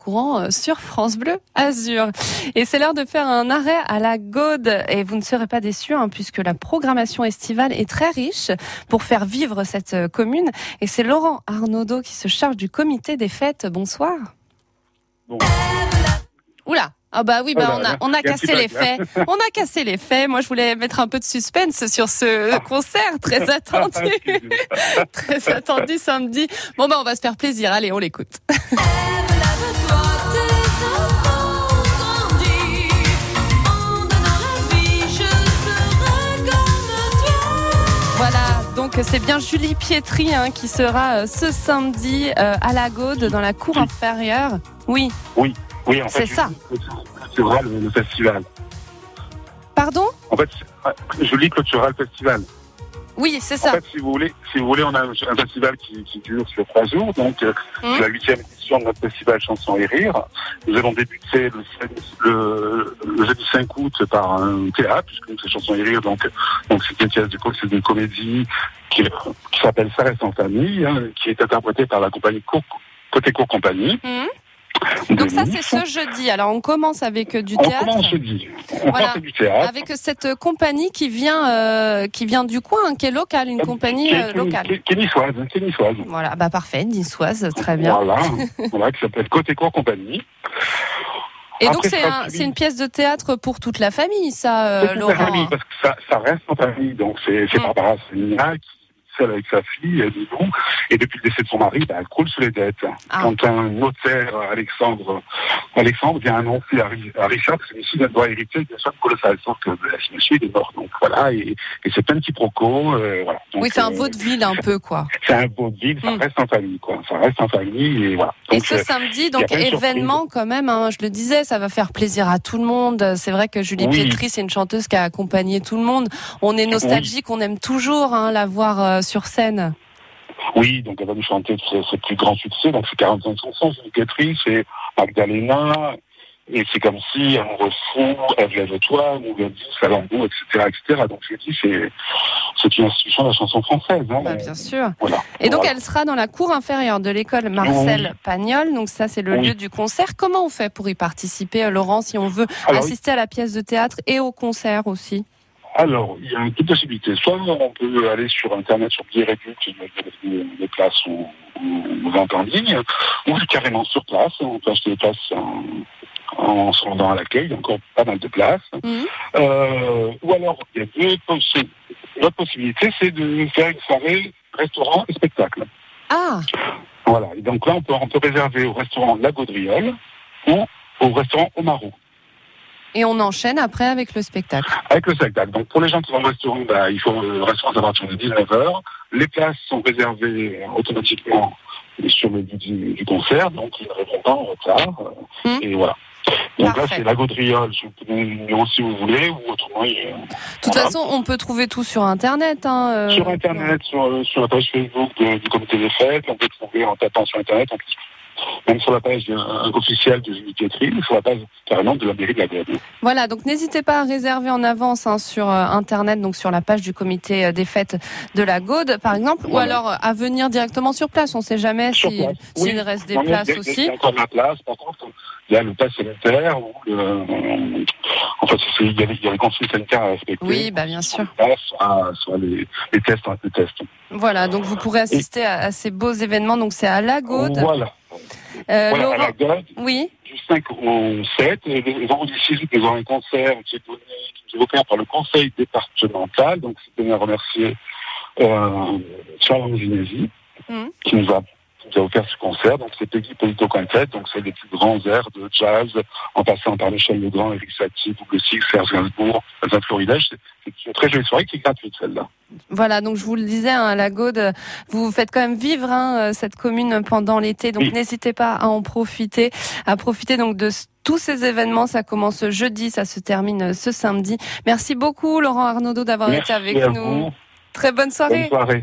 courant euh, sur France Bleu Azur. Et c'est l'heure de faire un arrêt à la Gaude. Et vous ne serez pas déçus, hein, puisque la programmation estivale est très riche pour faire vivre cette euh, commune. Et c'est Laurent Arnaudot qui se charge du comité des fêtes. Bonsoir. Bon. Oula ah bah oui, bah Oh on là a, on cassé les là. faits. On a cassé les faits. Moi, je voulais mettre un peu de suspense sur ce concert très attendu, très attendu samedi. Bon bah on va se faire plaisir. Allez, on l'écoute. donc c'est bien Julie Pietri hein, qui sera euh, ce samedi euh, à la Gaude dans la cour inférieure. Oui, Oui, en fait, C'est ça. C'est vrai, le, le festival. pardon? En fait, lis clôturera le festival. Oui, c'est En ça. fait, si vous voulez, si vous voulez, on a un, festival qui, qui dure sur trois jours. Donc, euh, Hum. c'est la huitième édition de notre festival Chansons et Rire. Nous allons débuter le, le, le jeudi 5 août par un théâtre, puisque c'est Chansons et Rire. Donc, donc c'est une pièce de co- c'est une comédie qui, qui s'appelle Ça reste en famille, hein, qui est interprétée par la compagnie Co- Côté Co Compagnie. Mhm. Donc ça, c'est ce jeudi. Alors on commence avec euh, du On théâtre. commence jeudi. On Voilà. du théâtre. Avec cette euh, compagnie qui vient, euh, qui vient du coin, hein, qui est locale, une compagnie qui, euh, qui- locale. Qui, qui est niçoise, qui est niçoise. Voilà, bah parfait, niçoise, très bien. Voilà, voilà, qui s'appelle Côté Court Compagnie. Et donc Après, c'est un, tu c'est dis- une pièce de théâtre pour toute la famille, ça, euh, toute la famille, parce que ça, ça reste en famille. Donc c'est c'est Mm. Barbara Selina qui seule avec sa fille, elle et depuis le décès de son mari, bah, elle croule sous les dettes. Ah. Quand un notaire, Alexandre, Alexandre vient annoncer à, Ri- à Richard que celui-ci doit hériter d'une somme colossale, sauf que bah, monsieur il est mort. Donc voilà, et, et c'est plein de quiproquos. Euh, voilà. Donc, Oui, c'est un euh, vaudeville un peu, quoi. C'est un vaudeville, ça Mm. reste en famille, quoi. Ça reste en famille, et voilà. Et ce euh, samedi, donc événement quand même, hein, je le disais, ça va faire plaisir à tout le monde. C'est vrai que Julie Oui. Pietri, c'est une chanteuse qui a accompagné tout le monde. On est nostalgique, on aime toujours hein, la voir euh, sur scène. Oui, donc elle va nous chanter ses, ses plus grands succès. Donc c'est 45 chansons, c'est Catherine, c'est Magdalena, et c'est comme si Amoureux fou, Ève lève-toi, vie, Salambo, etc., etc. Donc je dis, c'est c'est une institution de la chanson française. Hein. Bah, bien sûr. Voilà. Et donc Voilà. elle sera dans la cour inférieure de l'école Marcel Pagnol. Donc ça, c'est le Oui. lieu du concert. Comment on fait pour y participer, euh, Laurent, si on veut Alors, assister à la pièce de théâtre et au concert aussi? Alors, il y a deux possibilités. Soit on peut aller sur Internet, sur Billet Réduit, des, des places ou, ou vente en ligne, ou carrément sur place. On peut acheter des places en, en se rendant à l'accueil. Il y a encore pas mal de places. Mhm. Euh, ou alors, il y a deux possi- L'autre possibilité, c'est de faire une soirée restaurant et spectacle. Ah, Voilà. Et donc là, on peut, on peut réserver au restaurant La Gaudriole ou au restaurant Omaro. Et on enchaîne après avec le spectacle. Avec le spectacle. Donc pour les gens qui vont au restaurant, bah, il faut le restaurant à partir de 19h. Les places sont réservées euh, automatiquement sur le but du, du concert, donc ils ne répondent pas en retard. euh, Hmm. Et voilà. Donc là, c'est la gaudriole, si vous voulez, ou autrement, De toute Voilà. façon, on peut trouver tout sur Internet. Hein, euh, sur Internet, sur, euh, sur la page Facebook de- du comité des fêtes, on peut trouver en tapant sur Internet, on peut- même sur la page officielle de ou sur la page carrément de la mairie de la Gaude. Voilà, donc n'hésitez pas à réserver en avance hein, sur euh, Internet, donc sur la page du comité euh, des fêtes de la Gaude, par exemple, ou alors euh, à venir directement sur place. On ne sait jamais si- s'il reste des Non, places il y a- Il aussi. y a encore de la place, par contre, il y a le pass sanitaire, ou le, en fait, c'est- il y a les, les consignes sanitaires à respecter. Oui, bah bien sûr. Soit, soit, soit les, les tests, les tests. Voilà, donc vous pourrez assister à, à ces beaux événements. Donc c'est à la Gaude. Voilà. Euh, voilà, à la Gaude, Oui, du 5 au 7, et le vendredi 6 août, nous aurons un concert qui est donné, qui est offert par le conseil départemental, donc c'est bien à remercier euh, Charles Ginesi, Mhm. qui nous a qui nous a offert ce concert. Donc c'est Peggy Polito Quintet, donc c'est les plus grands airs de jazz, en passant par Michel Legrand, Eric Satie, Double Six, Serge Gainsbourg, Vincent Floridège. C'est une très jolie soirée qui est gratuite celle-là. voilà, donc je vous le disais, hein, à la Gaude, vous faites quand même vivre hein, euh, cette commune pendant l'été, donc Oui. n'hésitez pas à en profiter, à profiter donc de tous ces événements. Ça commence jeudi, ça se termine ce samedi. Merci beaucoup Laurent Arnaudot d'avoir été avec à nous. vous. Très bonne soirée. Bonne soirée.